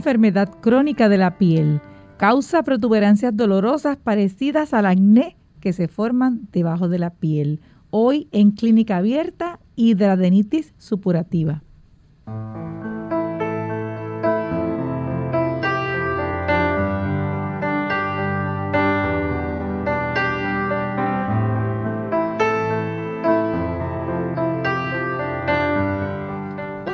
Enfermedad crónica de la piel. Causa protuberancias dolorosas parecidas al acné que se forman debajo de la piel. Hoy en clínica abierta, hidradenitis supurativa.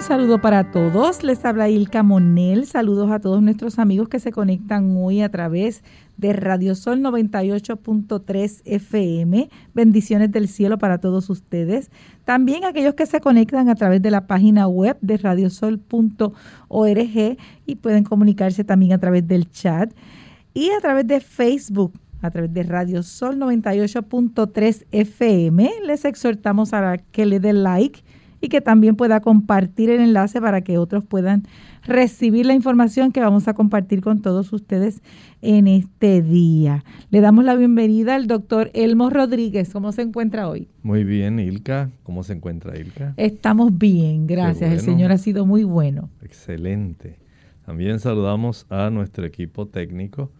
Saludo para todos. Les habla Ilka Monel. Saludos a todos nuestros amigos que se conectan hoy a través de Radio Sol 98.3 FM. Bendiciones del cielo para todos ustedes. También aquellos que se conectan a través de la página web de radiosol.org y pueden comunicarse también a través del chat y a través de Facebook a través de Radio Sol 98.3 FM. Les exhortamos a que le den like y que también pueda compartir el enlace para que otros puedan recibir la información que vamos a compartir con todos ustedes en este día. Le damos la bienvenida al doctor Elmo Rodríguez. ¿Cómo se encuentra hoy? Muy bien, Ilka. ¿Cómo se encuentra Ilka? Estamos bien, gracias. El Señor ha sido muy bueno. Excelente. También saludamos a nuestro equipo técnico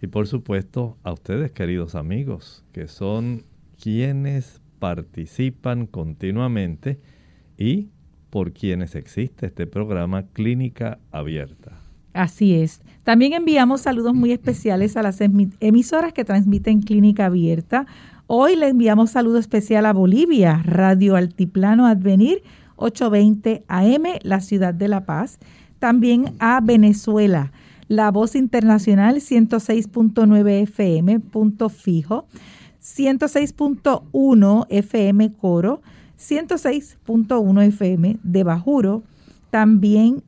y por supuesto a ustedes, queridos amigos, que son quienes participan continuamente y por quienes existe este programa Clínica Abierta. Así es. También enviamos saludos muy especiales a las emisoras que transmiten Clínica Abierta. Hoy le enviamos saludo especial a Bolivia, Radio Altiplano Advenir 820 AM, la ciudad de La Paz. También a Venezuela, La Voz Internacional 106.9 FM, punto fijo, 106.1 FM Coro, 106.1 FM de Bajuro, también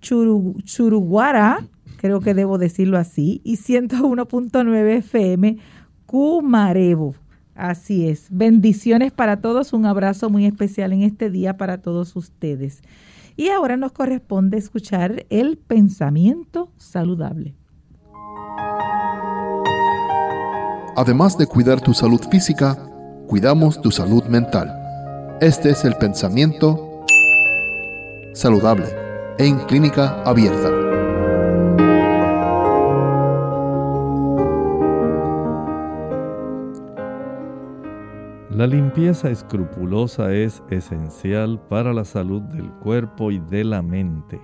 Churuguara, creo que debo decirlo así, y 101.9 FM Cumarevo. Así es. Bendiciones para todos. Un abrazo muy especial en este día para todos ustedes. Y ahora nos corresponde escuchar el pensamiento saludable. Además de cuidar tu salud física, cuidamos tu salud mental. Este es el pensamiento saludable en clínica abierta. La limpieza escrupulosa es esencial para la salud del cuerpo y de la mente.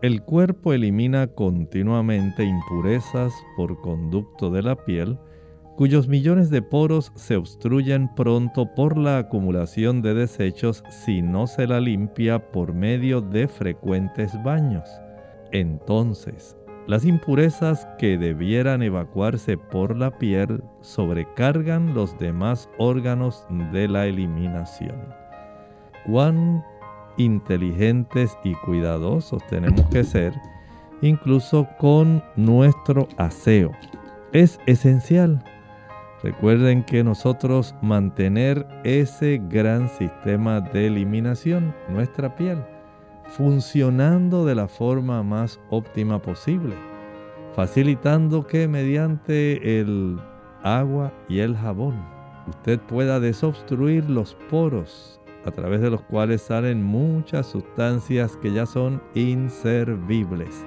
El cuerpo elimina continuamente impurezas por conducto de la piel, cuyos millones de poros se obstruyen pronto por la acumulación de desechos si no se la limpia por medio de frecuentes baños. Entonces, las impurezas que debieran evacuarse por la piel sobrecargan los demás órganos de la eliminación. Cuán inteligentes y cuidadosos tenemos que ser, incluso con nuestro aseo. Es esencial Recuerden que nosotros mantener ese gran sistema de eliminación, nuestra piel, funcionando de la forma más óptima posible, facilitando que mediante el agua y el jabón usted pueda desobstruir los poros a través de los cuales salen muchas sustancias que ya son inservibles.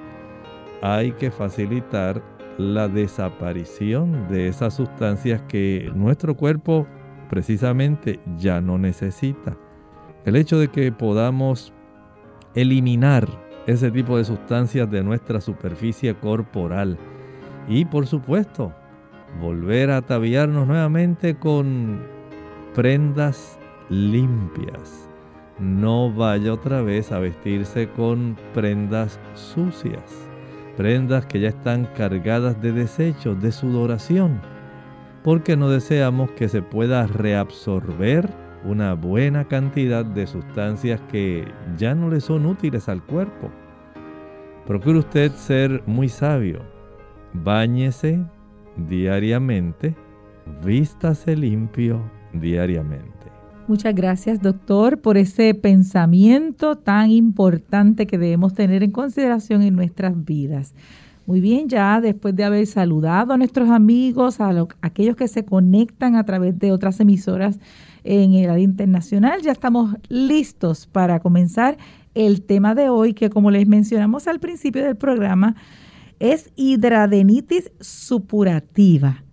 Hay que facilitar la desaparición de esas sustancias que nuestro cuerpo precisamente ya no necesita. El hecho de que podamos eliminar ese tipo de sustancias de nuestra superficie corporal y por supuesto volver a ataviarnos nuevamente con prendas limpias, no vaya otra vez a vestirse con prendas sucias, prendas que ya están cargadas de desechos, de sudoración, porque no deseamos que se pueda reabsorber una buena cantidad de sustancias que ya no le son útiles al cuerpo. Procure usted ser muy sabio. Báñese diariamente, vístase limpio diariamente. Muchas gracias, doctor, por ese pensamiento tan importante que debemos tener en consideración en nuestras vidas. Muy bien, ya después de haber saludado a nuestros amigos, a, aquellos que se conectan a través de otras emisoras en el área internacional, ya estamos listos para comenzar el tema de hoy, que como les mencionamos al principio del programa, es hidradenitis supurativa.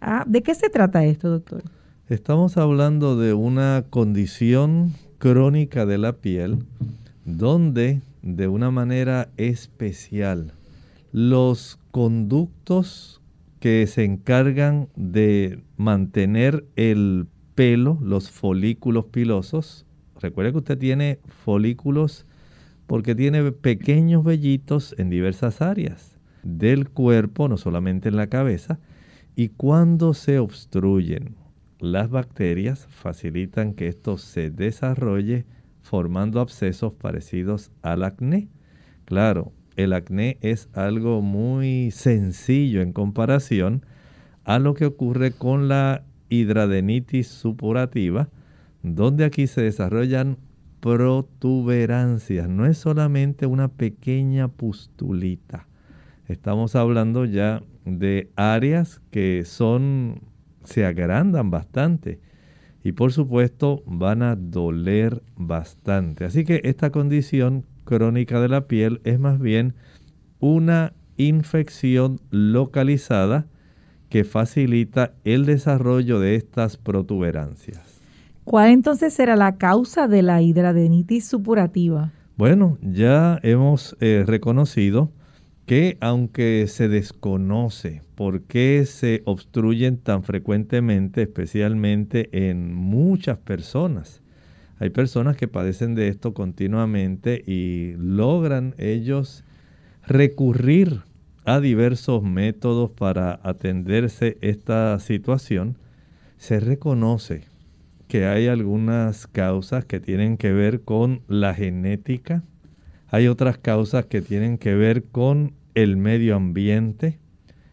Ah, ¿De qué se trata esto, doctor? Estamos hablando de una condición crónica de la piel donde de una manera especial los conductos que se encargan de mantener el pelo, los folículos pilosos, recuerde que usted tiene folículos porque tiene pequeños vellitos en diversas áreas del cuerpo, no solamente en la cabeza, y cuando se obstruyen las bacterias facilitan que esto se desarrolle formando abscesos parecidos al acné. Claro, el acné es algo muy sencillo en comparación a lo que ocurre con la hidradenitis supurativa, donde aquí se desarrollan protuberancias. No es solamente una pequeña pustulita. Estamos hablando ya de áreas que son se agrandan bastante y por supuesto van a doler bastante. Así que esta condición crónica de la piel es más bien una infección localizada que facilita el desarrollo de estas protuberancias. ¿Cuál entonces será la causa de la hidradenitis supurativa? Bueno, ya hemos eh, reconocido que aunque se desconoce por qué se obstruyen tan frecuentemente, especialmente en muchas personas, hay personas que padecen de esto continuamente y logran ellos recurrir a diversos métodos para atenderse esta situación, se reconoce que hay algunas causas que tienen que ver con la genética, hay otras causas que tienen que ver con el medio ambiente.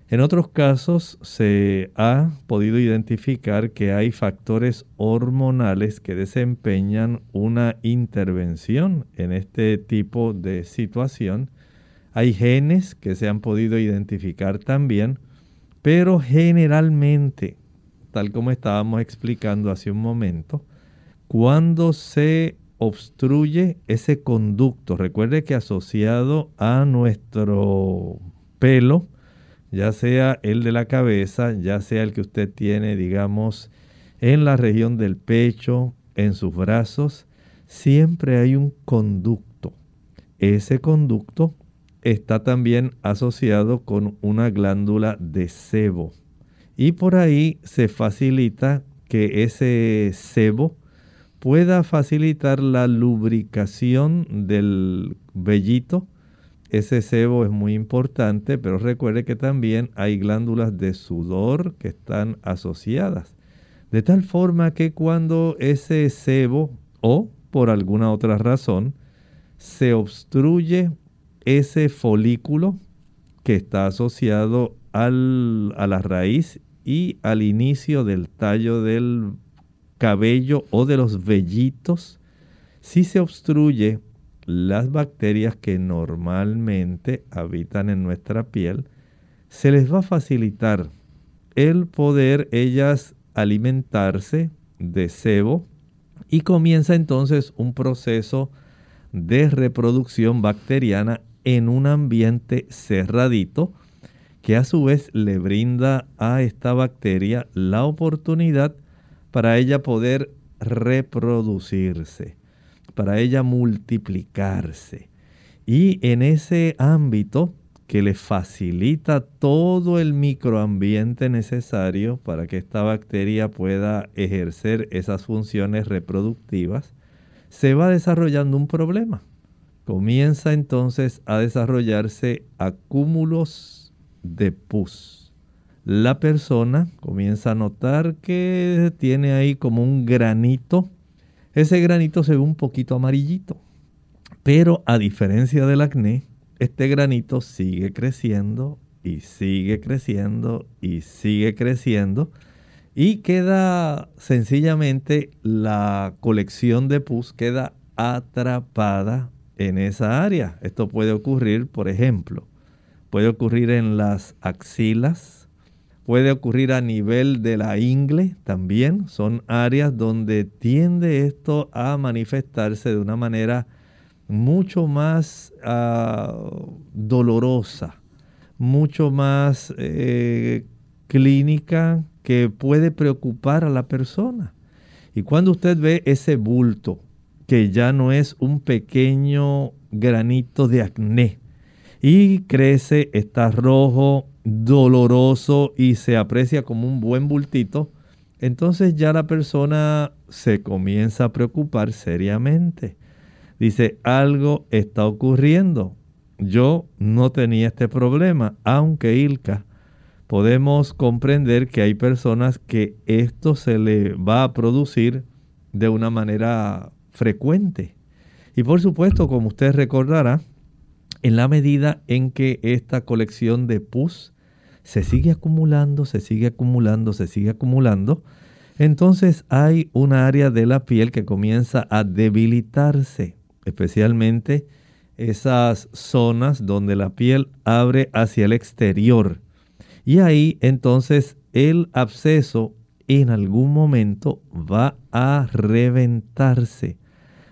En otros casos se ha podido identificar que hay factores hormonales que desempeñan una intervención en este tipo de situación. Hay genes que se han podido identificar también, pero generalmente, tal como estábamos explicando hace un momento, cuando se obstruye ese conducto. Recuerde que asociado a nuestro pelo, ya sea el de la cabeza, ya sea el que usted tiene, digamos, en la región del pecho, en sus brazos, siempre hay un conducto. Ese conducto está también asociado con una glándula de sebo. Y por ahí se facilita que ese sebo pueda facilitar la lubricación del vellito. Ese sebo es muy importante, pero recuerde que también hay glándulas de sudor que están asociadas. De tal forma que cuando ese sebo o por alguna otra razón se obstruye ese folículo que está asociado al, a la raíz y al inicio del tallo del cabello o de los vellitos, si se obstruye las bacterias que normalmente habitan en nuestra piel, se les va a facilitar el poder ellas alimentarse de sebo y comienza entonces un proceso de reproducción bacteriana en un ambiente cerradito que a su vez le brinda a esta bacteria la oportunidad para ella poder reproducirse, para ella multiplicarse. Y en ese ámbito que le facilita todo el microambiente necesario para que esta bacteria pueda ejercer esas funciones reproductivas, se va desarrollando un problema. Comienza entonces a desarrollarse acúmulos de pus. La persona comienza a notar que tiene ahí como un granito. Ese granito se ve un poquito amarillito. Pero a diferencia del acné, este granito sigue creciendo y sigue creciendo y sigue creciendo y queda sencillamente la colección de pus queda atrapada en esa área. Esto puede ocurrir, por ejemplo, puede ocurrir en las axilas, puede ocurrir a nivel de la ingle también. Son áreas donde tiende esto a manifestarse de una manera mucho más ah, dolorosa, mucho más eh, clínica que puede preocupar a la persona. Y cuando usted ve ese bulto, que ya no es un pequeño granito de acné, y crece, está rojo, doloroso y se aprecia como un buen bultito, entonces ya la persona se comienza a preocupar seriamente. Dice, algo está ocurriendo. Yo no tenía este problema, aunque Ilka podemos comprender que hay personas que esto se le va a producir de una manera frecuente. Y por supuesto, como usted recordará, en la medida en que esta colección de pus se sigue acumulando, se sigue acumulando, se sigue acumulando, entonces hay una área de la piel que comienza a debilitarse, especialmente esas zonas donde la piel abre hacia el exterior. Y ahí entonces el absceso en algún momento va a reventarse,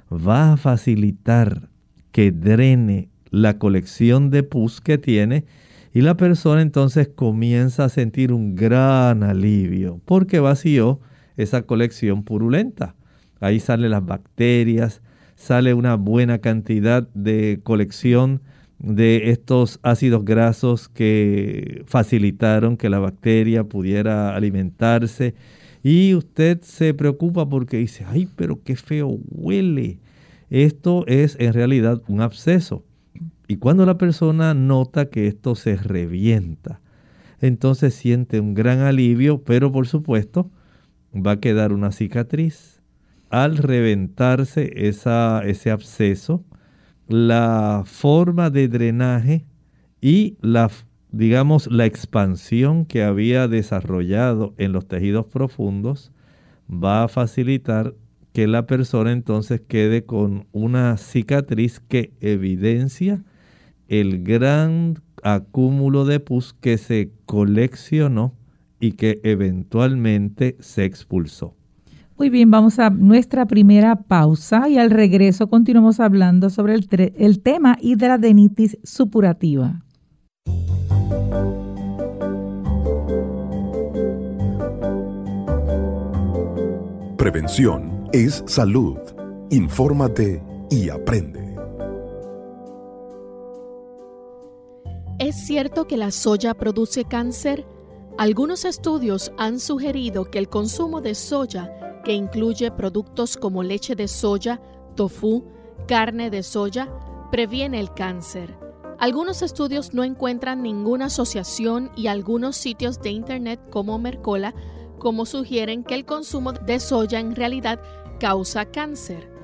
va a facilitar que drene la colección de pus que tiene y la persona entonces comienza a sentir un gran alivio porque vació esa colección purulenta. Ahí salen las bacterias, sale una buena cantidad de colección de estos ácidos grasos que facilitaron que la bacteria pudiera alimentarse. Y usted se preocupa porque dice, ay, pero qué feo huele. Esto es en realidad un absceso. Y cuando la persona nota que esto se revienta, entonces siente un gran alivio, pero por supuesto va a quedar una cicatriz. Al reventarse ese absceso, la forma de drenaje y la, digamos, la expansión que había desarrollado en los tejidos profundos va a facilitar que la persona entonces quede con una cicatriz que evidencia el gran acúmulo de pus que se coleccionó y que eventualmente se expulsó. Muy bien, vamos a nuestra primera pausa y al regreso continuamos hablando sobre el, el tema hidradenitis supurativa. Prevención es salud. Infórmate y aprende. ¿Es cierto que la soya produce cáncer? Algunos estudios han sugerido que el consumo de soya que incluye productos como leche de soya, tofu, carne de soya, previene el cáncer. Algunos estudios no encuentran ninguna asociación y algunos sitios de Internet como Mercola como sugieren que el consumo de soya en realidad causa cáncer.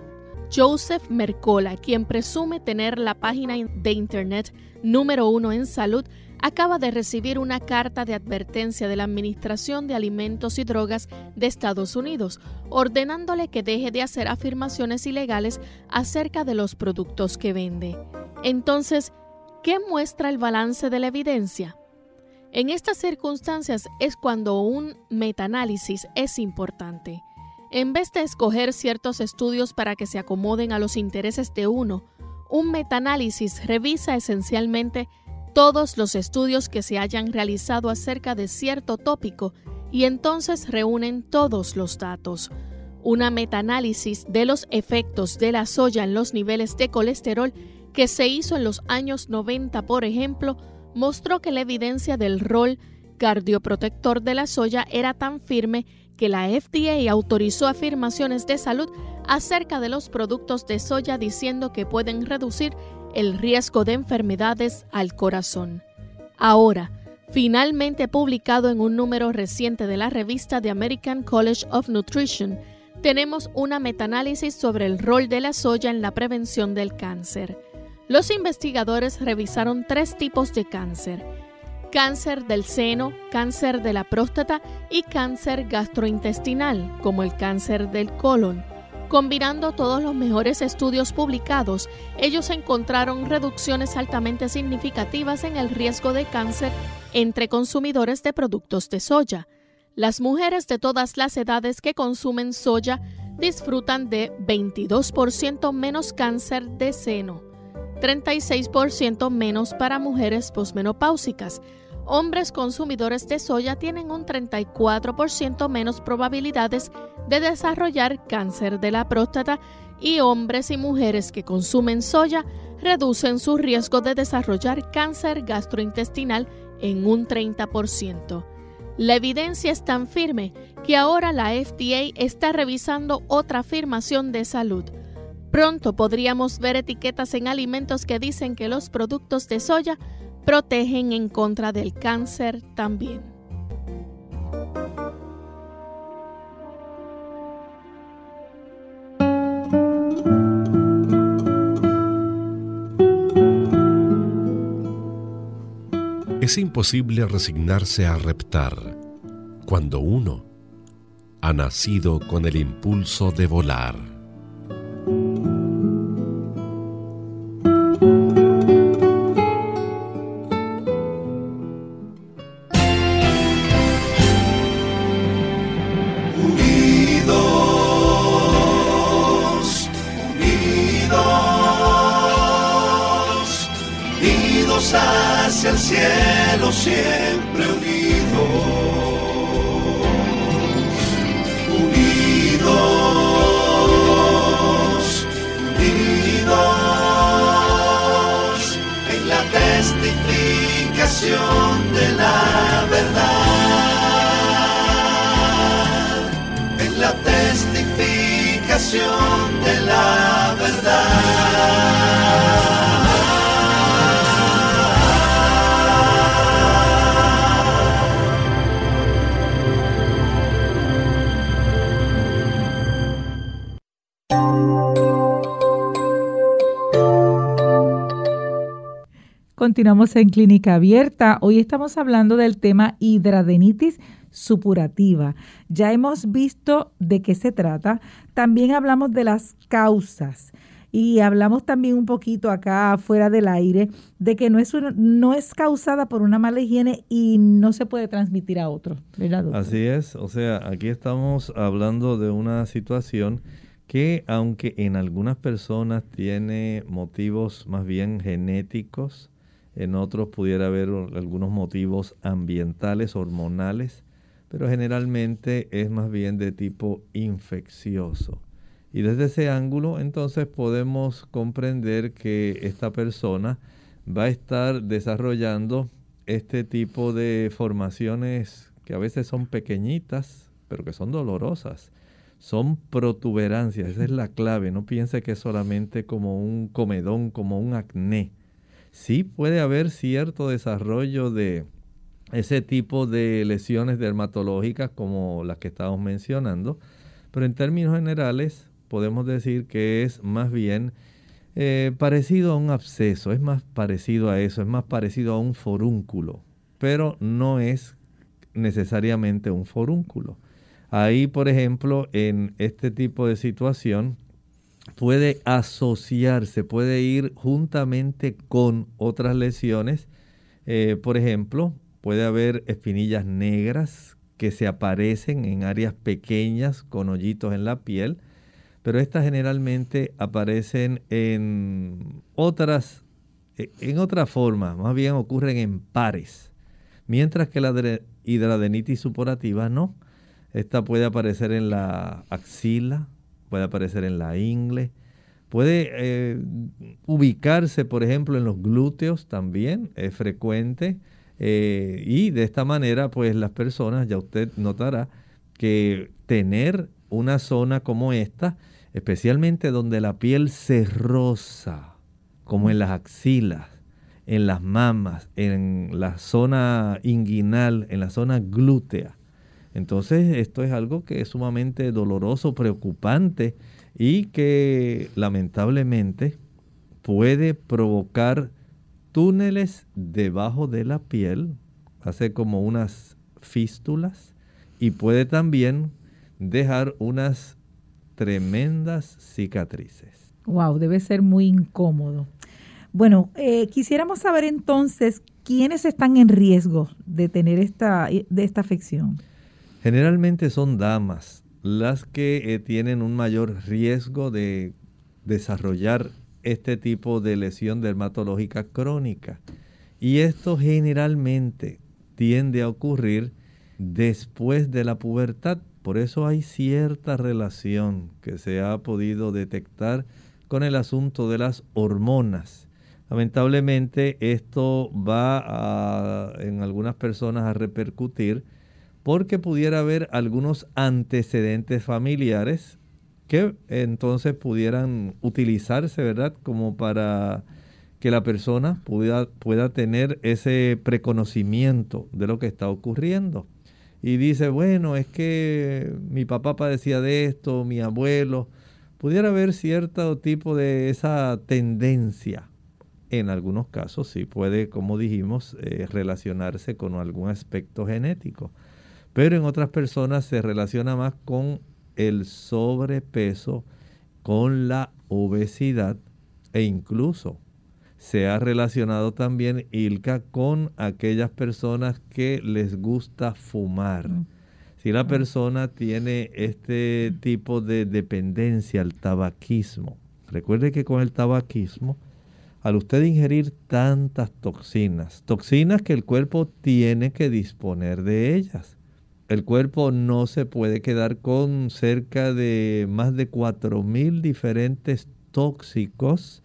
Joseph Mercola, quien presume tener la página de Internet número uno en salud, acaba de recibir una carta de advertencia de la Administración de Alimentos y Drogas de Estados Unidos, ordenándole que deje de hacer afirmaciones ilegales acerca de los productos que vende. Entonces, ¿qué muestra el balance de la evidencia? En estas circunstancias es cuando un metaanálisis es importante. En vez de escoger ciertos estudios para que se acomoden a los intereses de uno, un metaanálisis revisa esencialmente todos los estudios que se hayan realizado acerca de cierto tópico y entonces reúnen todos los datos. Una metaanálisis de los efectos de la soya en los niveles de colesterol que se hizo en los años 90, por ejemplo, mostró que la evidencia del rol cardioprotector de la soya era tan firme que la FDA autorizó afirmaciones de salud acerca de los productos de soya diciendo que pueden reducir el riesgo de enfermedades al corazón. Ahora, finalmente publicado en un número reciente de la revista The American College of Nutrition, tenemos una metaanálisis sobre el rol de la soya en la prevención del cáncer. Los investigadores revisaron tres tipos de cáncer, cáncer del seno, cáncer de la próstata y cáncer gastrointestinal, como el cáncer del colon. Combinando todos los mejores estudios publicados, ellos encontraron reducciones altamente significativas en el riesgo de cáncer entre consumidores de productos de soya. Las mujeres de todas las edades que consumen soya disfrutan de 22% menos cáncer de seno, 36% menos para mujeres posmenopáusicas, hombres consumidores de soya tienen un 34% menos probabilidades de desarrollar cáncer de la próstata y hombres y mujeres que consumen soya reducen su riesgo de desarrollar cáncer gastrointestinal en un 30%. La evidencia es tan firme que ahora la FDA está revisando otra afirmación de salud. Pronto podríamos ver etiquetas en alimentos que dicen que los productos de soya protegen en contra del cáncer también. Es imposible resignarse a reptar cuando uno ha nacido con el impulso de volar. En Clínica Abierta. Hoy estamos hablando del tema hidradenitis supurativa. Ya hemos visto de qué se trata. También hablamos de las causas. Y hablamos también un poquito acá fuera del aire de que no es, no es causada por una mala higiene y no se puede transmitir a otro. Así es. O sea, aquí estamos hablando de una situación que aunque en algunas personas tiene motivos más bien genéticos, en otros pudiera haber algunos motivos ambientales, hormonales, pero generalmente es más bien de tipo infeccioso. Y desde ese ángulo entonces podemos comprender que esta persona va a estar desarrollando este tipo de formaciones que a veces son pequeñitas, pero que son dolorosas. Son protuberancias, esa es la clave. No piense que es solamente como un comedón, como un acné sí puede haber cierto desarrollo de ese tipo de lesiones dermatológicas como las que estamos mencionando, pero en términos generales podemos decir que es más bien eh, parecido a un absceso, es más parecido a eso, es más parecido a un forúnculo, pero no es necesariamente un forúnculo. Ahí, por ejemplo, en este tipo de situación, puede asociarse, puede ir juntamente con otras lesiones. Eh, por ejemplo, puede haber espinillas negras que se aparecen en áreas pequeñas con hoyitos en la piel, pero estas generalmente aparecen en otras, e, en otra forma, más bien ocurren en pares, mientras que la hidradenitis supurativa no. Esta puede aparecer en la axila, puede aparecer en la ingle, puede eh, ubicarse, por ejemplo, en los glúteos también, es frecuente. Eh, y de esta manera, pues las personas, ya usted notará, que tener una zona como esta, especialmente donde la piel se rosa, como en las axilas, en las mamas, en la zona inguinal, en la zona glútea. Entonces esto es algo que es sumamente doloroso, preocupante y que lamentablemente puede provocar túneles debajo de la piel, hace como unas fístulas y puede también dejar unas tremendas cicatrices. Wow, debe ser muy incómodo. Bueno, eh, quisiéramos saber entonces quiénes están en riesgo de tener esta, de esta afección. Generalmente son damas las que eh, tienen un mayor riesgo de desarrollar este tipo de lesión dermatológica crónica. Y esto generalmente tiende a ocurrir después de la pubertad. Por eso hay cierta relación que se ha podido detectar con el asunto de las hormonas. Lamentablemente esto va a, en algunas personas a repercutir porque pudiera haber algunos antecedentes familiares que entonces pudieran utilizarse, ¿verdad? Como para que la persona pueda, pueda tener ese preconocimiento de lo que está ocurriendo. Y dice, bueno, es que mi papá padecía de esto, mi abuelo. Pudiera haber cierto tipo de esa tendencia en algunos casos sí puede, como dijimos, eh, relacionarse con algún aspecto genético. Pero en otras personas se relaciona más con el sobrepeso, con la obesidad e incluso se ha relacionado también Ilka con aquellas personas que les gusta fumar. Mm. Si la persona tiene este tipo de dependencia al tabaquismo, recuerde que con el tabaquismo al usted ingerir tantas toxinas, toxinas que el cuerpo tiene que disponer de ellas. El cuerpo no se puede quedar con cerca de más de 4.000 diferentes tóxicos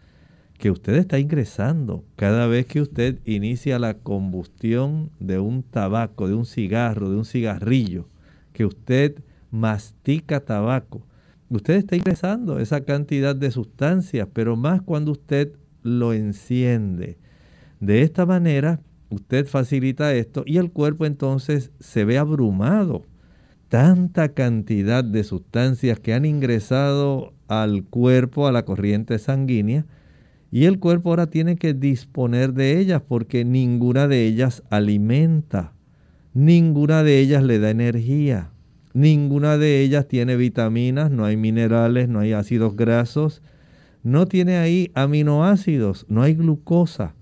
que usted está ingresando cada vez que usted inicia la combustión de un tabaco, de un cigarro, de un cigarrillo, que usted mastica tabaco. Usted está ingresando esa cantidad de sustancias, pero más cuando usted lo enciende. De esta manera, usted facilita esto y el cuerpo entonces se ve abrumado. Tanta cantidad de sustancias que han ingresado al cuerpo, a la corriente sanguínea, y el cuerpo ahora tiene que disponer de ellas porque ninguna de ellas alimenta, ninguna de ellas le da energía, ninguna de ellas tiene vitaminas, no hay minerales, no hay ácidos grasos, no tiene ahí aminoácidos, no hay glucosa,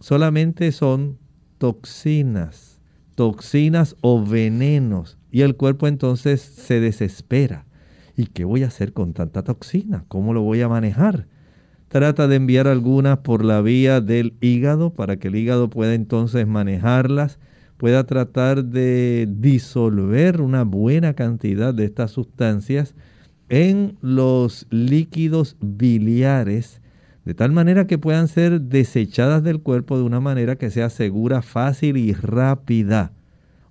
solamente son toxinas, toxinas o venenos. Y el cuerpo entonces se desespera. ¿Y qué voy a hacer con tanta toxina? ¿Cómo lo voy a manejar? Trata de enviar algunas por la vía del hígado para que el hígado pueda entonces manejarlas, pueda tratar de disolver una buena cantidad de estas sustancias en los líquidos biliares, de tal manera que puedan ser desechadas del cuerpo de una manera que sea segura, fácil y rápida.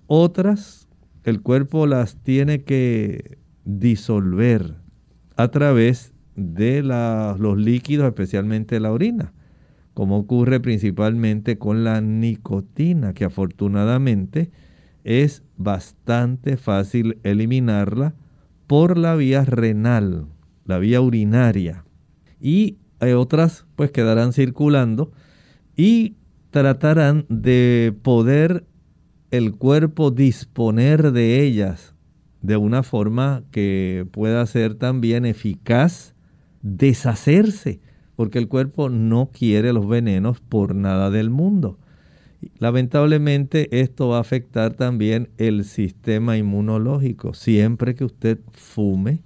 Otras, el cuerpo las tiene que disolver a través de los líquidos, especialmente la orina, como ocurre principalmente con la nicotina, que afortunadamente es bastante fácil eliminarla por la vía renal, la vía urinaria. Y otras pues quedarán circulando y tratarán de poder el cuerpo disponer de ellas de una forma que pueda ser también eficaz deshacerse, porque el cuerpo no quiere los venenos por nada del mundo. Lamentablemente esto va a afectar también el sistema inmunológico. Siempre que usted fume,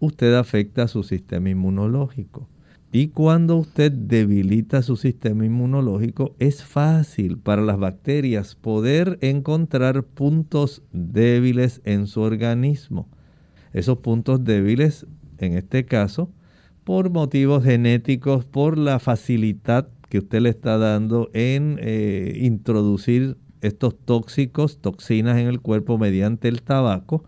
usted afecta su sistema inmunológico. Y cuando usted debilita su sistema inmunológico, es fácil para las bacterias poder encontrar puntos débiles en su organismo. Esos puntos débiles, en este caso, por motivos genéticos, por la facilidad que usted le está dando en eh, introducir estos tóxicos, toxinas en el cuerpo mediante el tabaco,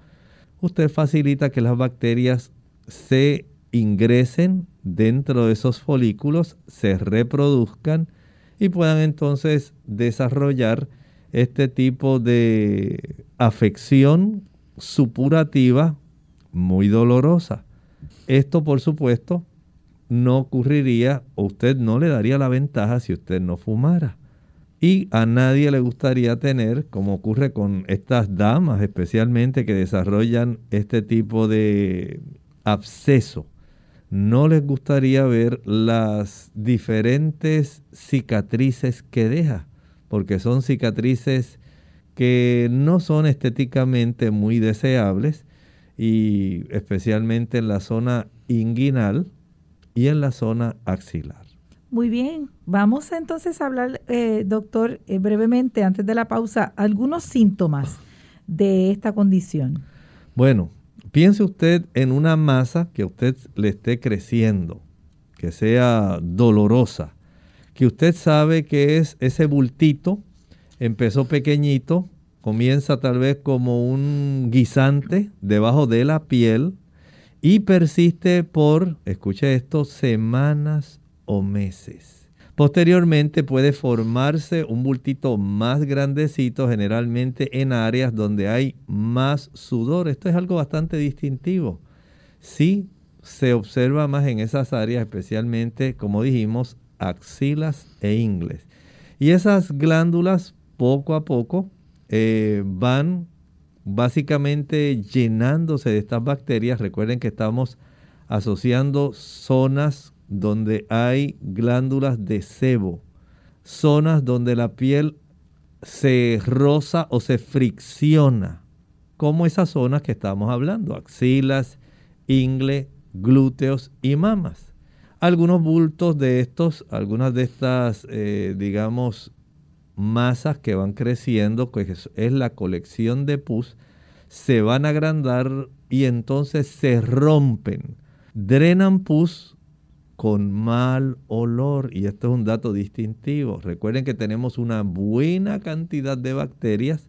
usted facilita que las bacterias se ingresen dentro de esos folículos, se reproduzcan y puedan entonces desarrollar este tipo de afección supurativa muy dolorosa. Esto, por supuesto, no ocurriría o usted no le daría la ventaja si usted no fumara. Y a nadie le gustaría tener, como ocurre con estas damas especialmente que desarrollan este tipo de absceso, no les gustaría ver las diferentes cicatrices que deja, porque son cicatrices que no son estéticamente muy deseables y especialmente en la zona inguinal y en la zona axilar. Muy bien, vamos entonces a hablar, eh, doctor, eh, brevemente, antes de la pausa, algunos síntomas de esta condición. Bueno, piense usted en una masa que usted le esté creciendo, que sea dolorosa, que usted sabe que es ese bultito, empezó pequeñito, comienza tal vez como un guisante debajo de la piel y persiste por, escuche esto, semanas o meses. Posteriormente puede formarse un bultito más grandecito, generalmente en áreas donde hay más sudor. Esto es algo bastante distintivo. Sí se observa más en esas áreas, especialmente, como dijimos, axilas e ingles. Y esas glándulas poco a poco eh, van básicamente llenándose de estas bacterias. Recuerden que estamos asociando zonas donde hay glándulas de sebo, zonas donde la piel se roza o se fricciona, como esas zonas que estamos hablando, axilas, ingle, glúteos y mamas. Algunos bultos de estos, algunas de estas, eh, digamos, masas que van creciendo, que es la colección de pus, se van a agrandar y entonces se rompen, drenan pus con mal olor. Y esto es un dato distintivo. Recuerden que tenemos una buena cantidad de bacterias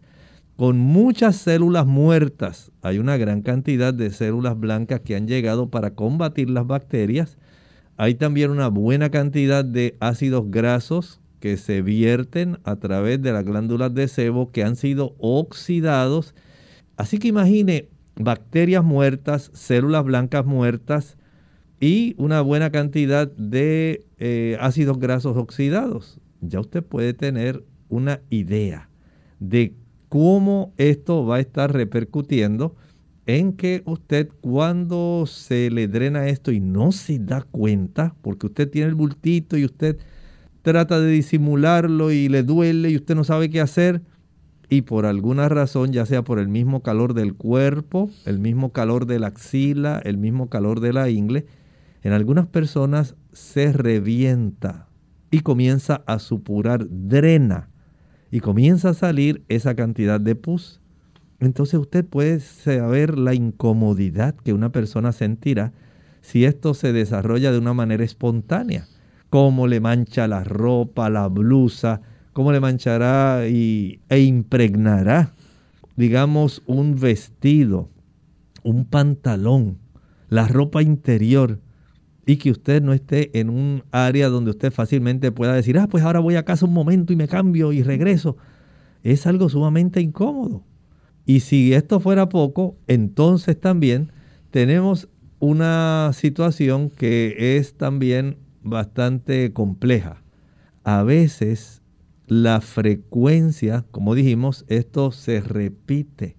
con muchas células muertas. Hay una gran cantidad de células blancas que han llegado para combatir las bacterias. Hay también una buena cantidad de ácidos grasos que se vierten a través de las glándulas de sebo que han sido oxidados. Así que imagine bacterias muertas, células blancas muertas, y una buena cantidad de eh, ácidos grasos oxidados. Ya usted puede tener una idea de cómo esto va a estar repercutiendo en que usted cuando se le drena esto y no se da cuenta, porque usted tiene el bultito y usted trata de disimularlo y le duele y usted no sabe qué hacer, y por alguna razón, ya sea por el mismo calor del cuerpo, el mismo calor de la axila, el mismo calor de la ingle, en algunas personas se revienta y comienza a supurar, drena y comienza a salir esa cantidad de pus. Entonces usted puede saber la incomodidad que una persona sentirá si esto se desarrolla de una manera espontánea. Cómo le mancha la ropa, la blusa, cómo le manchará y, e impregnará, digamos, un vestido, un pantalón, la ropa interior y que usted no esté en un área donde usted fácilmente pueda decir, ah, pues ahora voy a casa un momento y me cambio y regreso. Es algo sumamente incómodo. Y si esto fuera poco, entonces también tenemos una situación que es también bastante compleja. A veces la frecuencia, como dijimos, esto se repite.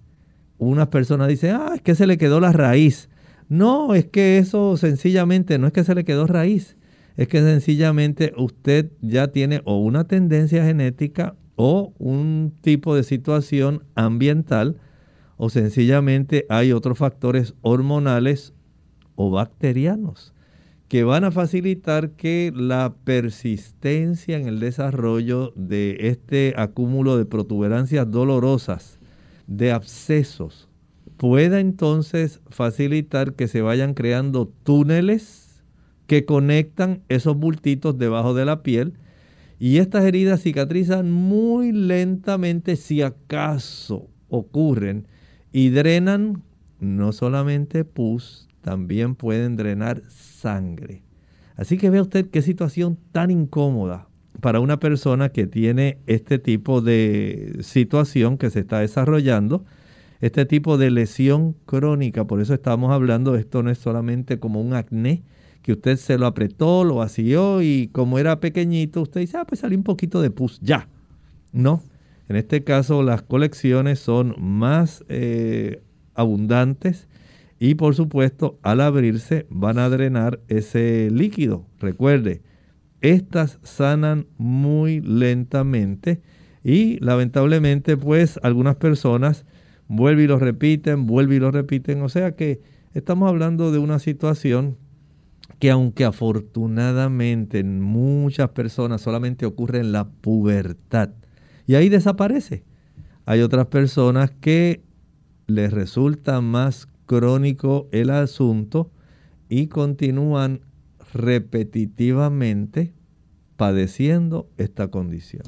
Unas personas dicen, ah, es que se le quedó la raíz. No, es que eso sencillamente no es que se le quedó raíz, es que sencillamente usted ya tiene o una tendencia genética o un tipo de situación ambiental o sencillamente hay otros factores hormonales o bacterianos que van a facilitar que la persistencia en el desarrollo de este acúmulo de protuberancias dolorosas, de abscesos, pueda entonces facilitar que se vayan creando túneles que conectan esos bultitos debajo de la piel y estas heridas cicatrizan muy lentamente si acaso ocurren y drenan no solamente pus, también pueden drenar sangre. Así que vea usted qué situación tan incómoda para una persona que tiene este tipo de situación que se está desarrollando, este tipo de lesión crónica. Por eso estamos hablando, esto no es solamente como un acné, que usted se lo apretó, lo vació y como era pequeñito, usted dice, ah, pues salió un poquito de pus, ya. No, en este caso las colecciones son más eh, abundantes y por supuesto al abrirse van a drenar ese líquido. Recuerde, estas sanan muy lentamente y lamentablemente pues algunas personas vuelven y lo repiten, vuelven y lo repiten. O sea que estamos hablando de una situación que aunque afortunadamente en muchas personas solamente ocurre en la pubertad y ahí desaparece. Hay otras personas que les resulta más crónico el asunto y continúan repetitivamente padeciendo esta condición.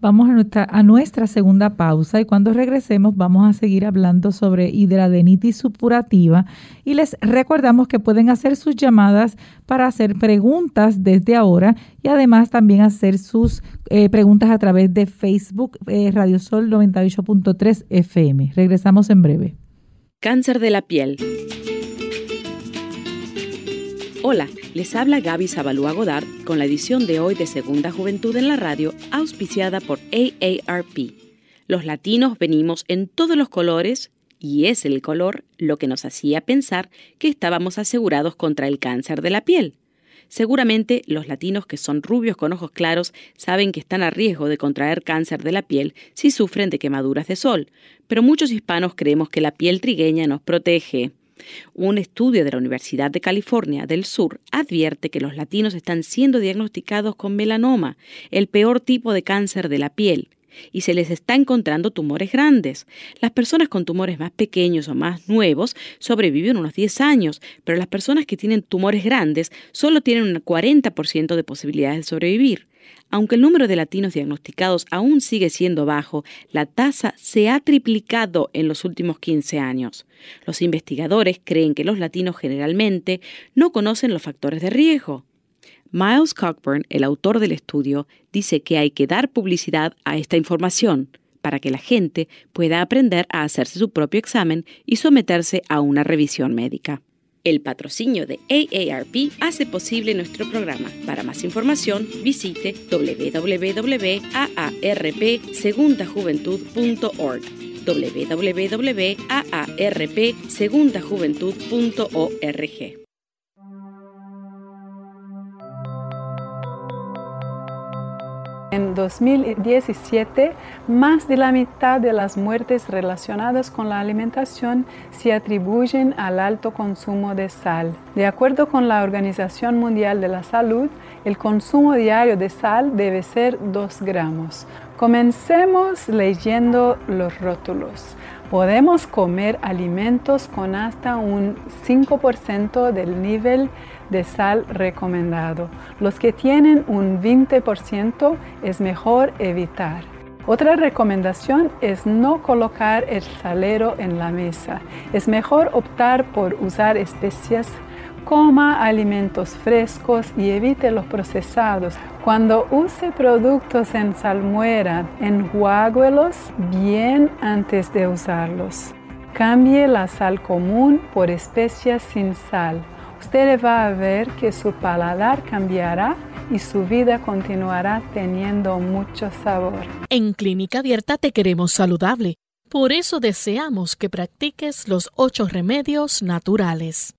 Vamos a nuestra, segunda pausa y cuando regresemos vamos a seguir hablando sobre hidradenitis supurativa y les recordamos que pueden hacer sus llamadas para hacer preguntas desde ahora y además también hacer sus eh, preguntas a través de Facebook eh, Radio Sol 98.3 FM. Regresamos en breve. Cáncer de la piel. Hola, les habla Gaby Zabalúa Godard con la edición de hoy de Segunda Juventud en la Radio, auspiciada por AARP. Los latinos venimos en todos los colores y es el color lo que nos hacía pensar que estábamos asegurados contra el cáncer de la piel. Seguramente los latinos que son rubios con ojos claros saben que están a riesgo de contraer cáncer de la piel si sufren de quemaduras de sol, pero muchos hispanos creemos que la piel trigueña nos protege. Un estudio de la Universidad de California del Sur advierte que los latinos están siendo diagnosticados con melanoma, el peor tipo de cáncer de la piel, y se les está encontrando tumores grandes. Las personas con tumores más pequeños o más nuevos sobreviven unos 10 años, pero las personas que tienen tumores grandes solo tienen un 40% de posibilidades de sobrevivir. Aunque el número de latinos diagnosticados aún sigue siendo bajo, la tasa se ha triplicado en los últimos 15 años. Los investigadores creen que los latinos generalmente no conocen los factores de riesgo. Miles Cockburn, el autor del estudio, dice que hay que dar publicidad a esta información para que la gente pueda aprender a hacerse su propio examen y someterse a una revisión médica. El patrocinio de AARP hace posible nuestro programa. Para más información, visite www.aarpsegundajuventud.org www.aarpsegundajuventud.org En 2017, más de la mitad de las muertes relacionadas con la alimentación se atribuyen al alto consumo de sal. De acuerdo con la Organización Mundial de la Salud, el consumo diario de sal debe ser 2 gramos. Comencemos leyendo los rótulos. Podemos comer alimentos con hasta un 5% del nivel de sal recomendado. Los que tienen un 20% es mejor evitar. Otra recomendación es no colocar el salero en la mesa. Es mejor optar por usar especias coma alimentos frescos y evite los procesados. Cuando use productos en salmuera, enjuáguelos bien antes de usarlos. Cambie la sal común por especias sin sal usted va a ver que su paladar cambiará y su vida continuará teniendo mucho sabor. En Clínica Abierta te queremos saludable. Por eso deseamos que practiques los ocho remedios naturales.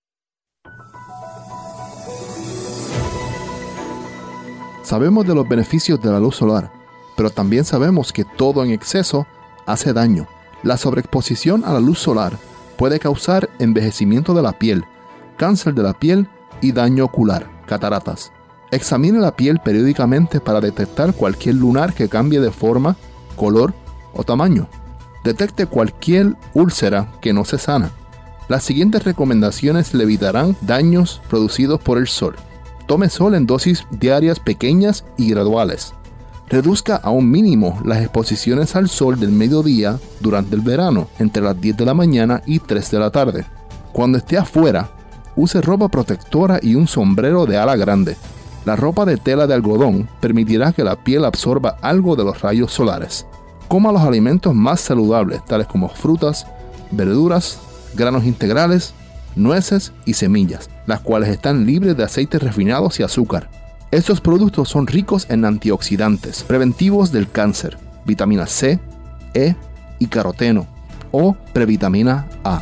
Sabemos de los beneficios de la luz solar, pero también sabemos que todo en exceso hace daño. La sobreexposición a la luz solar puede causar envejecimiento de la piel, cáncer de la piel y daño ocular, cataratas. Examine la piel periódicamente para detectar cualquier lunar que cambie de forma, color o tamaño. Detecte cualquier úlcera que no se sana. Las siguientes recomendaciones le evitarán daños producidos por el sol. Tome sol en dosis diarias pequeñas y graduales. Reduzca a un mínimo las exposiciones al sol del mediodía durante el verano, entre las 10 de la mañana y 3 de la tarde. Cuando esté afuera, use ropa protectora y un sombrero de ala grande. La ropa de tela de algodón permitirá que la piel absorba algo de los rayos solares. Coma los alimentos más saludables, tales como frutas, verduras, granos integrales, nueces y semillas, las cuales están libres de aceites refinados y azúcar. Estos productos son ricos en antioxidantes, preventivos del cáncer, vitamina C, E y caroteno o previtamina A.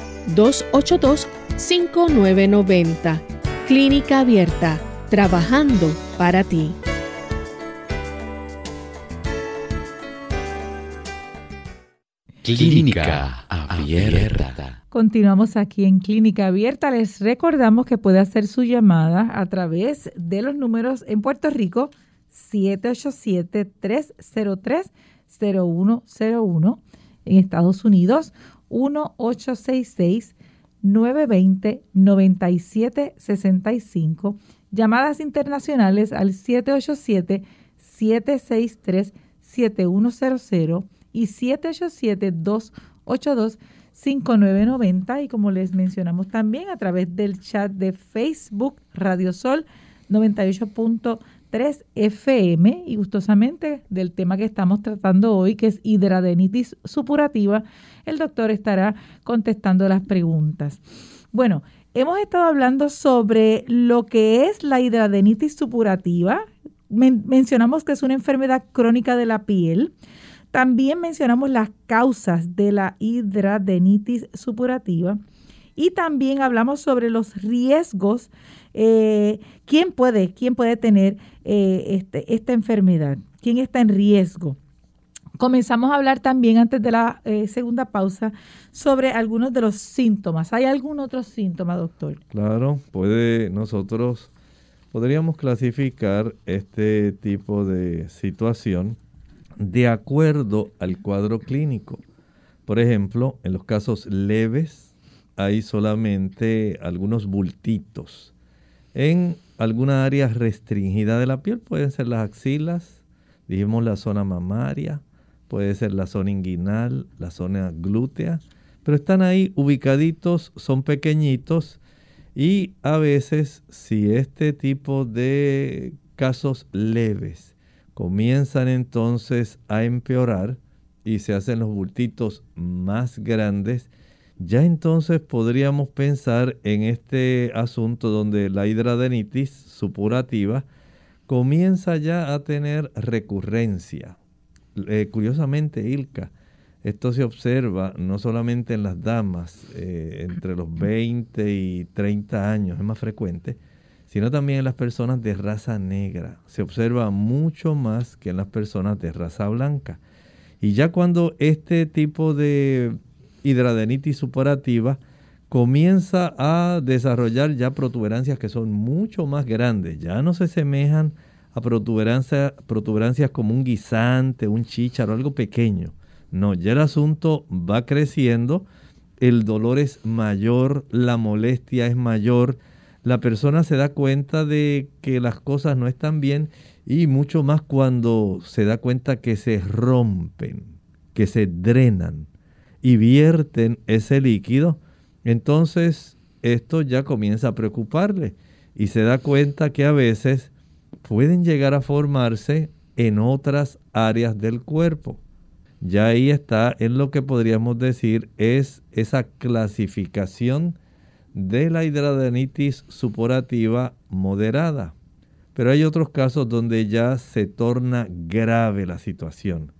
787-282-5990. Clínica Abierta, trabajando para ti. Clínica Abierta. Continuamos aquí en Clínica Abierta. Les recordamos que puede hacer su llamada a través de los números en Puerto Rico 787-303-0101. En Estados Unidos 1866-920-9765. Llamadas internacionales al 787-763-7100 y 787-282. 5990 y como les mencionamos también a través del chat de Facebook Radio Sol 98.3 FM y gustosamente del tema que estamos tratando hoy que es hidradenitis supurativa, el doctor estará contestando las preguntas. Bueno, hemos estado hablando sobre lo que es la hidradenitis supurativa. mencionamos que es una enfermedad crónica de la piel también mencionamos las causas de la hidradenitis supurativa y también hablamos sobre los riesgos. Eh, ¿Quién puede, quién puede tener eh, este, esta enfermedad? ¿Quién está en riesgo? Comenzamos a hablar también antes de la eh, segunda pausa sobre algunos de los síntomas. ¿Hay algún otro síntoma, doctor? Claro, puede nosotros podríamos clasificar este tipo de situación de acuerdo al cuadro clínico. Por ejemplo, en los casos leves hay solamente algunos bultitos. En alguna área restringida de la piel pueden ser las axilas, dijimos la zona mamaria, puede ser la zona inguinal, la zona glútea, pero están ahí ubicaditos, son pequeñitos y a veces si este tipo de casos leves comienzan entonces a empeorar y se hacen los bultitos más grandes, ya entonces podríamos pensar en este asunto donde la hidradenitis supurativa comienza ya a tener recurrencia. Eh, curiosamente, Ilka, esto se observa no solamente en las damas eh, entre los 20 y 30 años, es más frecuente, sino también en las personas de raza negra. Se observa mucho más que en las personas de raza blanca. Y ya cuando este tipo de hidradenitis superativa comienza a desarrollar ya protuberancias que son mucho más grandes, ya no se semejan a protuberancias, protuberancias como un guisante, un chícharo, algo pequeño. No, ya el asunto va creciendo, el dolor es mayor, la molestia es mayor, la persona se da cuenta de que las cosas no están bien y mucho más cuando se da cuenta que se rompen, que se drenan y vierten ese líquido, entonces esto ya comienza a preocuparle y se da cuenta que a veces pueden llegar a formarse en otras áreas del cuerpo. Ya ahí está en lo que podríamos decir es esa clasificación de la hidradenitis supurativa moderada. Pero hay otros casos donde ya se torna grave la situación.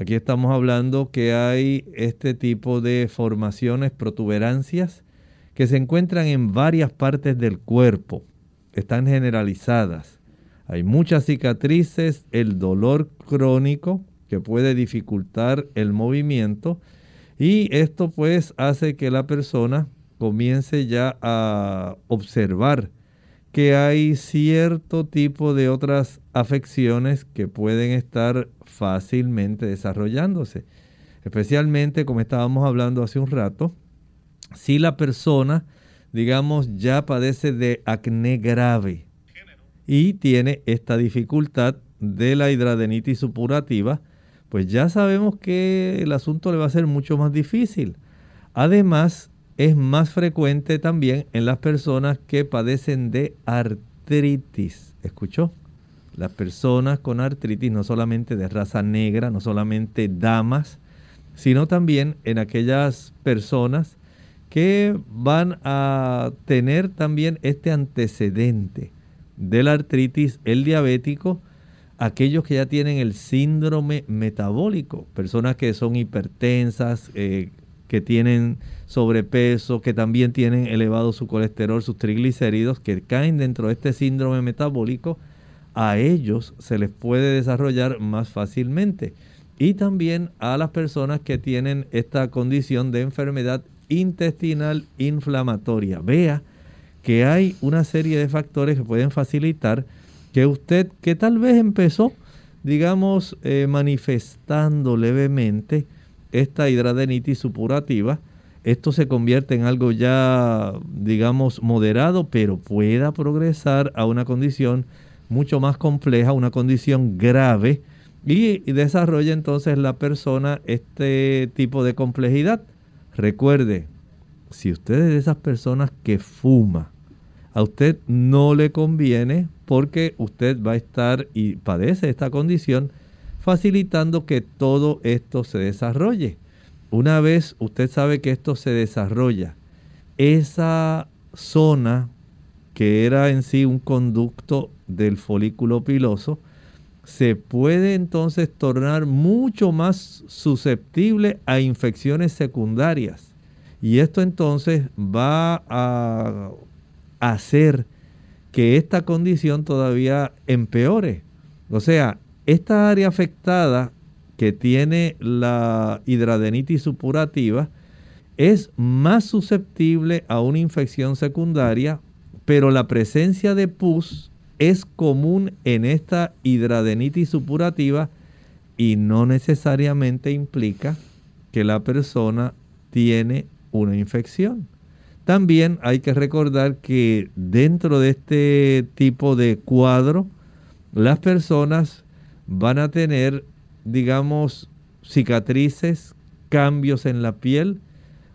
Aquí estamos hablando que hay este tipo de formaciones, protuberancias, que se encuentran en varias partes del cuerpo. están generalizadas. Hay muchas cicatrices, el dolor crónico que puede dificultar el movimiento y esto pues hace que la persona comience ya a observar que hay cierto tipo de otras afecciones que pueden estar fácilmente desarrollándose. Especialmente, como estábamos hablando hace un rato, si la persona, digamos, ya padece de acné grave y tiene esta dificultad de la hidradenitis supurativa, pues ya sabemos que el asunto le va a ser mucho más difícil. Además, es más frecuente también en las personas que padecen de artritis. ¿Escuchó? Las personas con artritis, no solamente de raza negra, no solamente damas, sino también en aquellas personas que van a tener también este antecedente de la artritis, el diabético, aquellos que ya tienen el síndrome metabólico, personas que son hipertensas, eh, que tienen sobrepeso, que también tienen elevado su colesterol, sus triglicéridos, que caen dentro de este síndrome metabólico, a ellos se les puede desarrollar más fácilmente. Y también a las personas que tienen esta condición de enfermedad intestinal inflamatoria. Vea que hay una serie de factores que pueden facilitar que usted, que tal vez empezó, digamos, eh, manifestando levemente, esta hidradenitis supurativa, esto se convierte en algo ya, digamos, moderado, pero pueda progresar a una condición mucho más compleja, una condición grave, y, desarrolla entonces la persona este tipo de complejidad. Recuerde, si usted es de esas personas que fuma, a usted no le conviene porque usted va a estar y padece esta condición facilitando que todo esto se desarrolle. Una vez usted sabe que esto se desarrolla, esa zona que era en sí un conducto del folículo piloso, se puede entonces tornar mucho más susceptible a infecciones secundarias. Y esto entonces va a hacer que esta condición todavía empeore. O sea, esta área afectada que tiene la hidradenitis supurativa es más susceptible a una infección secundaria, pero la presencia de pus es común en esta hidradenitis supurativa y no necesariamente implica que la persona tiene una infección. También hay que recordar que dentro de este tipo de cuadro, las personas van a tener, digamos, cicatrices, cambios en la piel.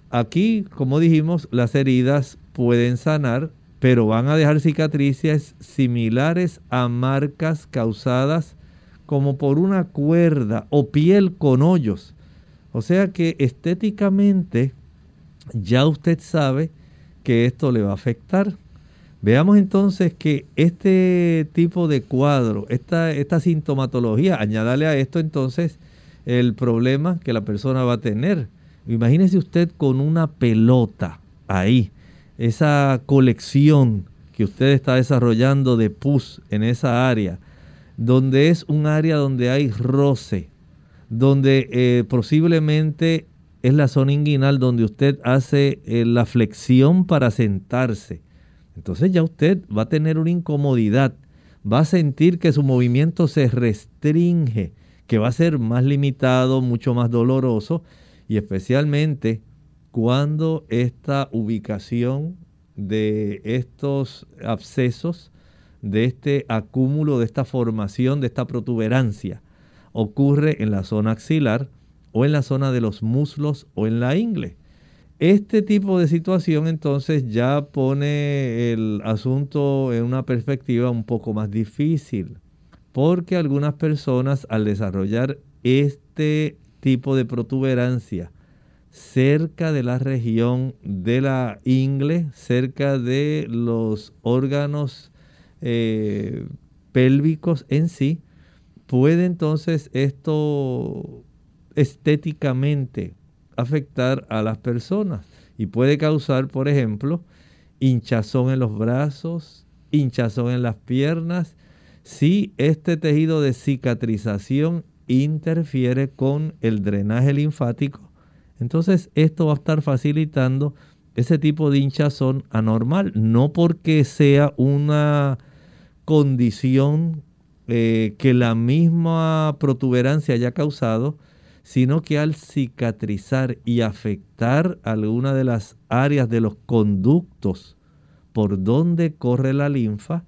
Aquí, como dijimos, las heridas pueden sanar, pero van a dejar cicatrices similares a marcas causadas como por una cuerda o piel con hoyos. O sea que estéticamente ya usted sabe que esto le va a afectar. Veamos entonces que este tipo de cuadro, esta, sintomatología, añádale a esto entonces el problema que la persona va a tener. Imagínese usted con una pelota ahí, esa colección que usted está desarrollando de pus en esa área, donde es un área donde hay roce, donde eh, posiblemente es la zona inguinal donde usted hace eh, la flexión para sentarse entonces ya usted va a tener una incomodidad, va a sentir que su movimiento se restringe, que va a ser más limitado, mucho más doloroso y especialmente cuando esta ubicación de estos abscesos, de este acúmulo, de esta formación, de esta protuberancia, ocurre en la zona axilar o en la zona de los muslos o en la ingle. Este tipo de situación entonces ya pone el asunto en una perspectiva un poco más difícil, porque algunas personas al desarrollar este tipo de protuberancia cerca de la región de la ingle, cerca de los órganos eh, pélvicos en sí, puede entonces esto estéticamente afectar a las personas y puede causar, por ejemplo, hinchazón en los brazos, hinchazón en las piernas, si este tejido de cicatrización interfiere con el drenaje linfático, entonces esto va a estar facilitando ese tipo de hinchazón anormal, no porque sea una condición eh, que la misma protuberancia haya causado, sino que al cicatrizar y afectar alguna de las áreas de los conductos por donde corre la linfa,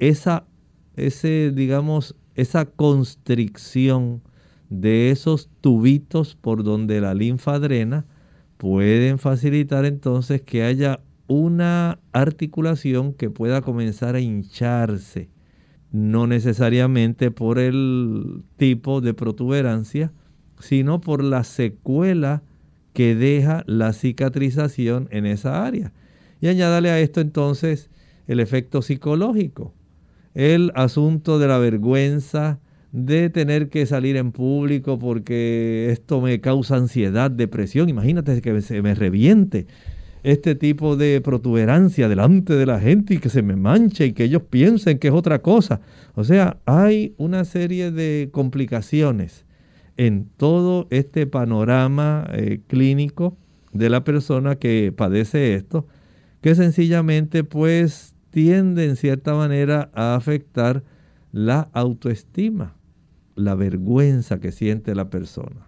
esa, ese, digamos, esa constricción de esos tubitos por donde la linfa drena pueden facilitar entonces que haya una articulación que pueda comenzar a hincharse, no necesariamente por el tipo de protuberancia, sino por la secuela que deja la cicatrización en esa área. Y añádale a esto entonces el efecto psicológico, el asunto de la vergüenza, de tener que salir en público porque esto me causa ansiedad, depresión. Imagínate que se me reviente este tipo de protuberancia delante de la gente y que se me manche y que ellos piensen que es otra cosa. O sea, hay una serie de complicaciones en todo este panorama eh, clínico de la persona que padece esto, que sencillamente pues tiende en cierta manera a afectar la autoestima la vergüenza que siente la persona.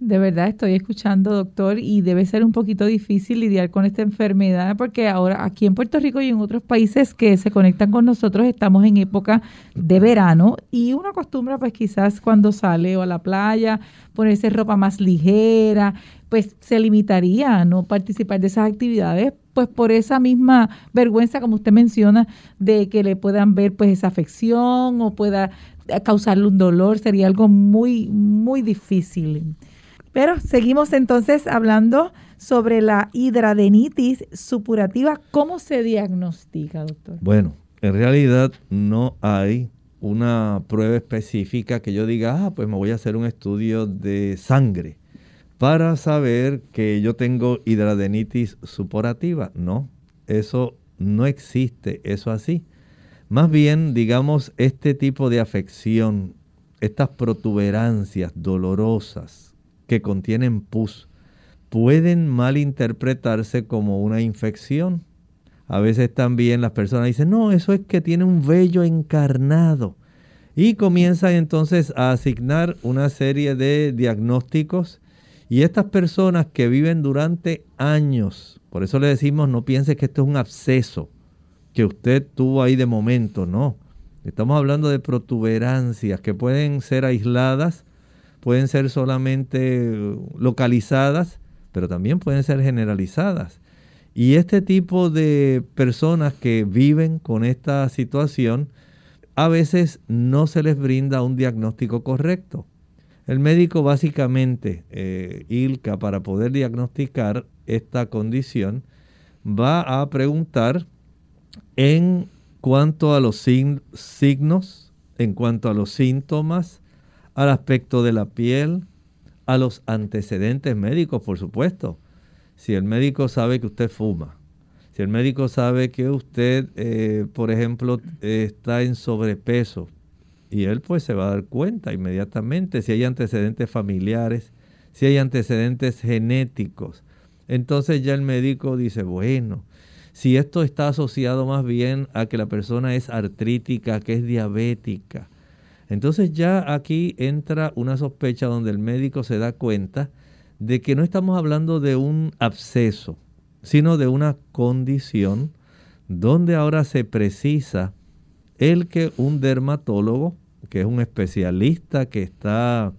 De verdad estoy escuchando, doctor, y debe ser un poquito difícil lidiar con esta enfermedad porque ahora aquí en Puerto Rico y en otros países que se conectan con nosotros estamos en época de verano y uno acostumbra pues quizás cuando sale o a la playa ponerse ropa más ligera, pues se limitaría a no participar de esas actividades pues por esa misma vergüenza como usted menciona de que le puedan ver pues esa afección o pueda causarle un dolor, sería algo muy, muy difícil. Pero seguimos entonces hablando sobre la hidradenitis supurativa. ¿Cómo se diagnostica, doctor? Bueno, en realidad no hay una prueba específica que yo diga, ah, pues me voy a hacer un estudio de sangre para saber que yo tengo hidradenitis supurativa. No, eso no existe, eso así. Más bien, digamos, este tipo de afección, estas protuberancias dolorosas que contienen pus, pueden malinterpretarse como una infección. A veces también las personas dicen, no, eso es que tiene un vello encarnado. Y comienzan entonces a asignar una serie de diagnósticos. Y estas personas que viven durante años, por eso le decimos, no piense que esto es un absceso que usted tuvo ahí de momento, no. Estamos hablando de protuberancias que pueden ser aisladas, pueden ser solamente localizadas, pero también pueden ser generalizadas. Y este tipo de personas que viven con esta situación, a veces no se les brinda un diagnóstico correcto. El médico básicamente, eh, ILCA, para poder diagnosticar esta condición, va a preguntar en cuanto a los signos, en cuanto a los síntomas, al aspecto de la piel, a los antecedentes médicos, por supuesto. Si el médico sabe que usted fuma, si el médico sabe que usted, eh, por ejemplo, está en sobrepeso, y él pues se va a dar cuenta inmediatamente si hay antecedentes familiares, si hay antecedentes genéticos. Entonces ya el médico dice, bueno, si esto está asociado más bien a que la persona es artrítica, que es diabética, entonces ya aquí entra una sospecha donde el médico se da cuenta de que no estamos hablando de un absceso, sino de una condición donde ahora se precisa el que un dermatólogo, que es un especialista que está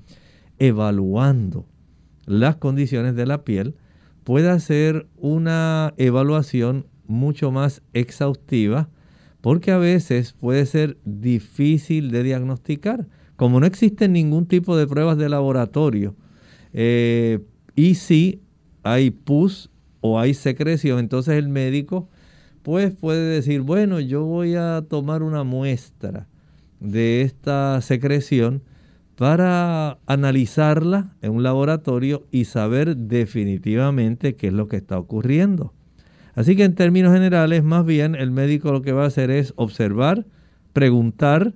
evaluando las condiciones de la piel, pueda hacer una evaluación mucho más exhaustiva porque a veces puede ser difícil de diagnosticar. Como no existen ningún tipo de pruebas de laboratorio eh, y si hay pus o hay secreción, entonces el médico pues puede decir, bueno, yo voy a tomar una muestra de esta secreción para analizarla en un laboratorio y saber definitivamente qué es lo que está ocurriendo. Así que en términos generales, más bien el médico lo que va a hacer es observar, preguntar,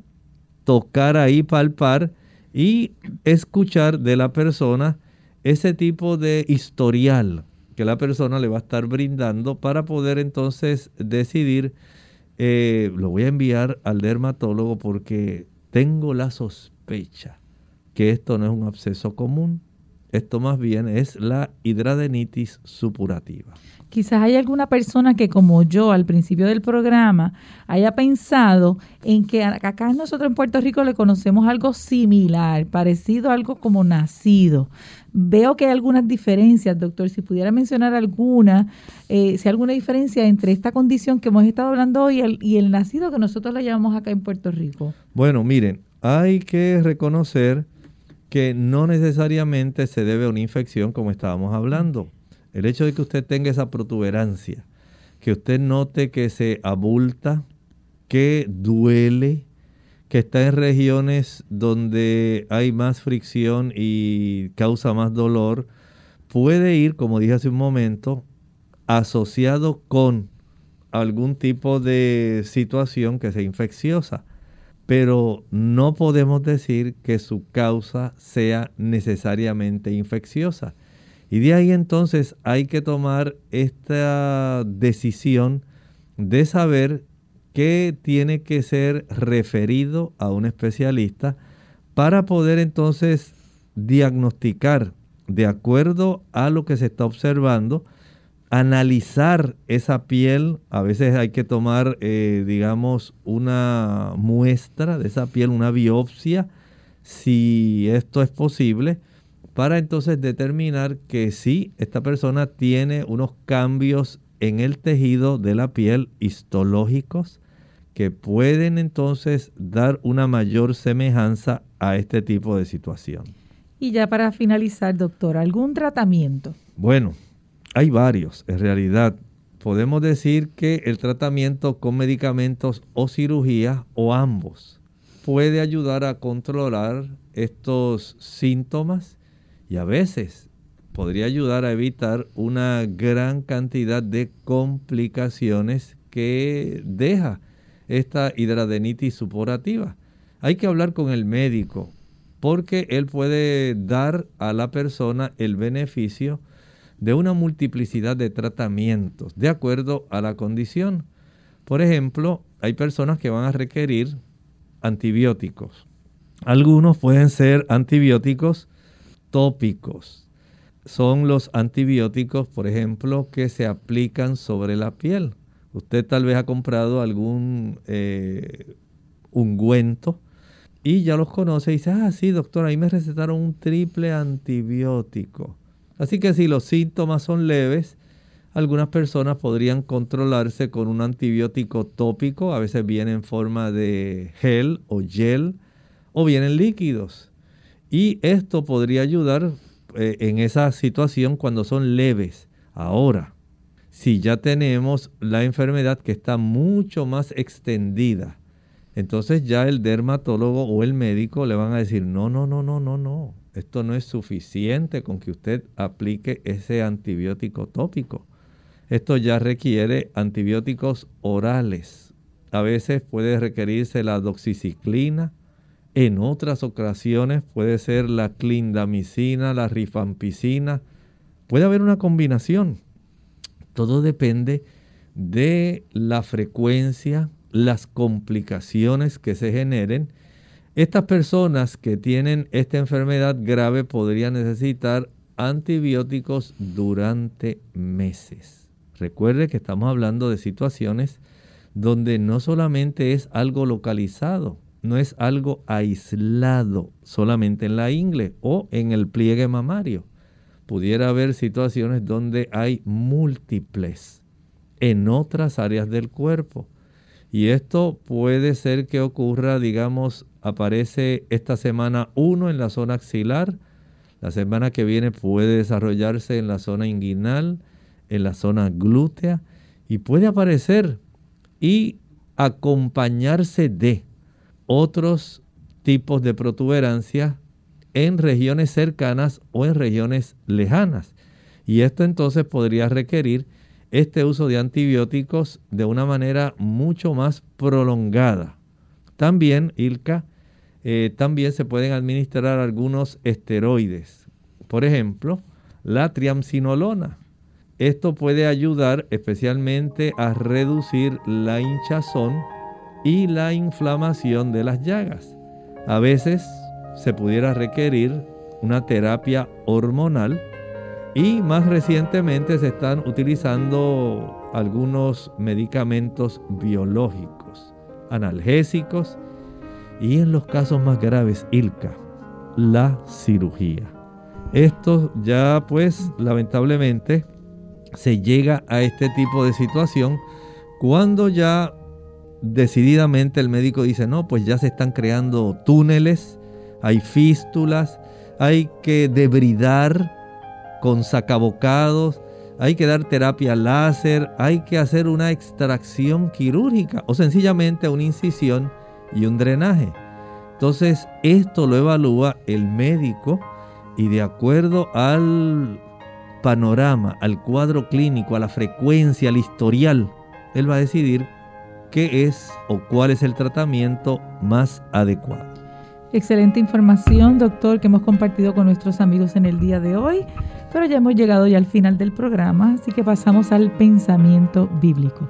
tocar ahí, palpar y escuchar de la persona ese tipo de historial que la persona le va a estar brindando para poder entonces decidir, eh, lo voy a enviar al dermatólogo porque tengo la sospecha que esto no es un absceso común, esto más bien es la hidradenitis supurativa. Quizás hay alguna persona que como yo al principio del programa haya pensado en que acá nosotros en Puerto Rico le conocemos algo similar, parecido a algo como nacido. Veo que hay algunas diferencias, doctor. Si pudiera mencionar alguna, eh, si hay alguna diferencia entre esta condición que hemos estado hablando hoy y el, y el nacido que nosotros le llamamos acá en Puerto Rico. Bueno, miren, hay que reconocer que no necesariamente se debe a una infección como estábamos hablando. El hecho de que usted tenga esa protuberancia, que usted note que se abulta, que duele, que está en regiones donde hay más fricción y causa más dolor, puede ir, como dije hace un momento, asociado con algún tipo de situación que sea infecciosa pero no podemos decir que su causa sea necesariamente infecciosa. Y de ahí entonces hay que tomar esta decisión de saber qué tiene que ser referido a un especialista para poder entonces diagnosticar de acuerdo a lo que se está observando analizar esa piel. A veces hay que tomar, eh, digamos, una muestra de esa piel, una biopsia, si esto es posible, para entonces determinar que sí, esta persona tiene unos cambios en el tejido de la piel histológicos que pueden entonces dar una mayor semejanza a este tipo de situación. Y ya para finalizar, doctor, ¿algún tratamiento? Bueno, hay varios, en realidad. Podemos decir que el tratamiento con medicamentos o cirugía o ambos puede ayudar a controlar estos síntomas y a veces podría ayudar a evitar una gran cantidad de complicaciones que deja esta hidradenitis supurativa. Hay que hablar con el médico porque él puede dar a la persona el beneficio de una multiplicidad de tratamientos de acuerdo a la condición. Por ejemplo, hay personas que van a requerir antibióticos. Algunos pueden ser antibióticos tópicos. Son los antibióticos, por ejemplo, que se aplican sobre la piel. Usted tal vez ha comprado algún eh, ungüento y ya los conoce y dice, ah, sí, doctor, ahí me recetaron un triple antibiótico. Así que si los síntomas son leves, algunas personas podrían controlarse con un antibiótico tópico, a veces viene en forma de gel o gel, o vienen líquidos. Y esto podría ayudar eh, en esa situación cuando son leves. Ahora, si ya tenemos la enfermedad que está mucho más extendida, entonces ya el dermatólogo o el médico le van a decir, no, no, no, no, no, no. Esto no es suficiente con que usted aplique ese antibiótico tópico. Esto ya requiere antibióticos orales. A veces puede requerirse la doxiciclina. En otras ocasiones puede ser la clindamicina, la rifampicina. Puede haber una combinación. Todo depende de la frecuencia, las complicaciones que se generen estas personas que tienen esta enfermedad grave podrían necesitar antibióticos durante meses. Recuerde que estamos hablando de situaciones donde no solamente es algo localizado, no es algo aislado solamente en la ingle o en el pliegue mamario. Pudiera haber situaciones donde hay múltiples en otras áreas del cuerpo. Y esto puede ser que ocurra, digamos, aparece esta semana uno en la zona axilar, la semana que viene puede desarrollarse en la zona inguinal, en la zona glútea y puede aparecer y acompañarse de otros tipos de protuberancia en regiones cercanas o en regiones lejanas. Y esto entonces podría requerir este uso de antibióticos de una manera mucho más prolongada. También, Ilka, eh, también se pueden administrar algunos esteroides. Por ejemplo, la triamcinolona. Esto puede ayudar especialmente a reducir la hinchazón y la inflamación de las llagas. A veces se pudiera requerir una terapia hormonal y más recientemente se están utilizando algunos medicamentos biológicos, analgésicos y en los casos más graves, ILCA, la cirugía. Esto ya pues lamentablemente se llega a este tipo de situación cuando ya decididamente el médico dice, no, pues ya se están creando túneles, hay fístulas, hay que debridar con sacabocados, hay que dar terapia láser, hay que hacer una extracción quirúrgica o sencillamente una incisión y un drenaje. Entonces esto lo evalúa el médico y de acuerdo al panorama, al cuadro clínico, a la frecuencia, al historial, él va a decidir qué es o cuál es el tratamiento más adecuado. Excelente información, doctor, que hemos compartido con nuestros amigos en el día de hoy, pero ya hemos llegado ya al final del programa, así que pasamos al pensamiento bíblico.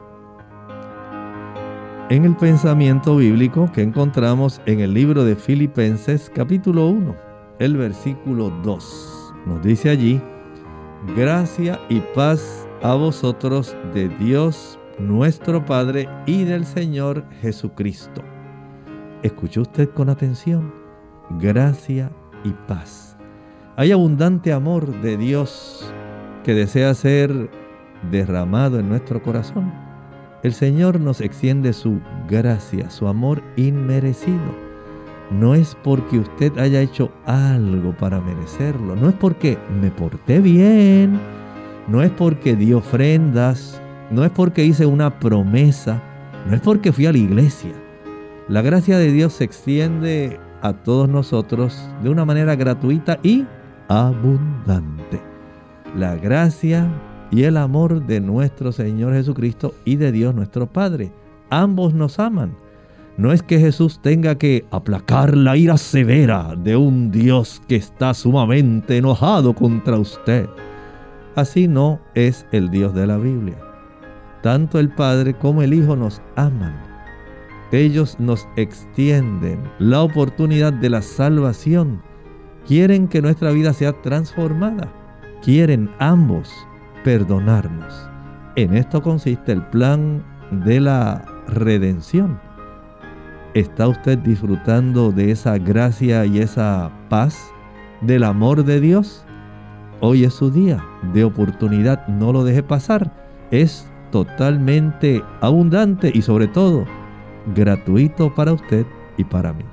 En el pensamiento bíblico que encontramos en el libro de Filipenses capítulo 1, el versículo 2, nos dice allí, gracia y paz a vosotros de Dios nuestro Padre y del Señor Jesucristo. Escuchó usted con atención, gracia y paz. Hay abundante amor de Dios que desea ser derramado en nuestro corazón. El Señor nos extiende su gracia, su amor inmerecido. No es porque usted haya hecho algo para merecerlo, no es porque me porté bien, no es porque di ofrendas, no es porque hice una promesa, no es porque fui a la iglesia. La gracia de Dios se extiende a todos nosotros de una manera gratuita y abundante. La gracia y el amor de nuestro Señor Jesucristo y de Dios nuestro Padre. Ambos nos aman. No es que Jesús tenga que aplacar la ira severa de un Dios que está sumamente enojado contra usted. Así no es el Dios de la Biblia. Tanto el Padre como el Hijo nos aman. Ellos nos extienden la oportunidad de la salvación. Quieren que nuestra vida sea transformada. Quieren ambos perdonarnos. En esto consiste el plan de la redención. ¿Está usted disfrutando de esa gracia y esa paz del amor de Dios? Hoy es su día de oportunidad, no lo deje pasar. Es totalmente abundante y sobre todo gratuito para usted y para mí.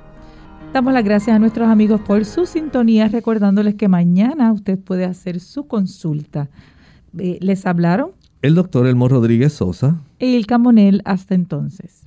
Damos las gracias a nuestros amigos por su sintonía, recordándoles que mañana usted puede hacer su consulta. Eh, ¿Les hablaron? El doctor Elmo Rodríguez Sosa. Y el Camonel hasta entonces.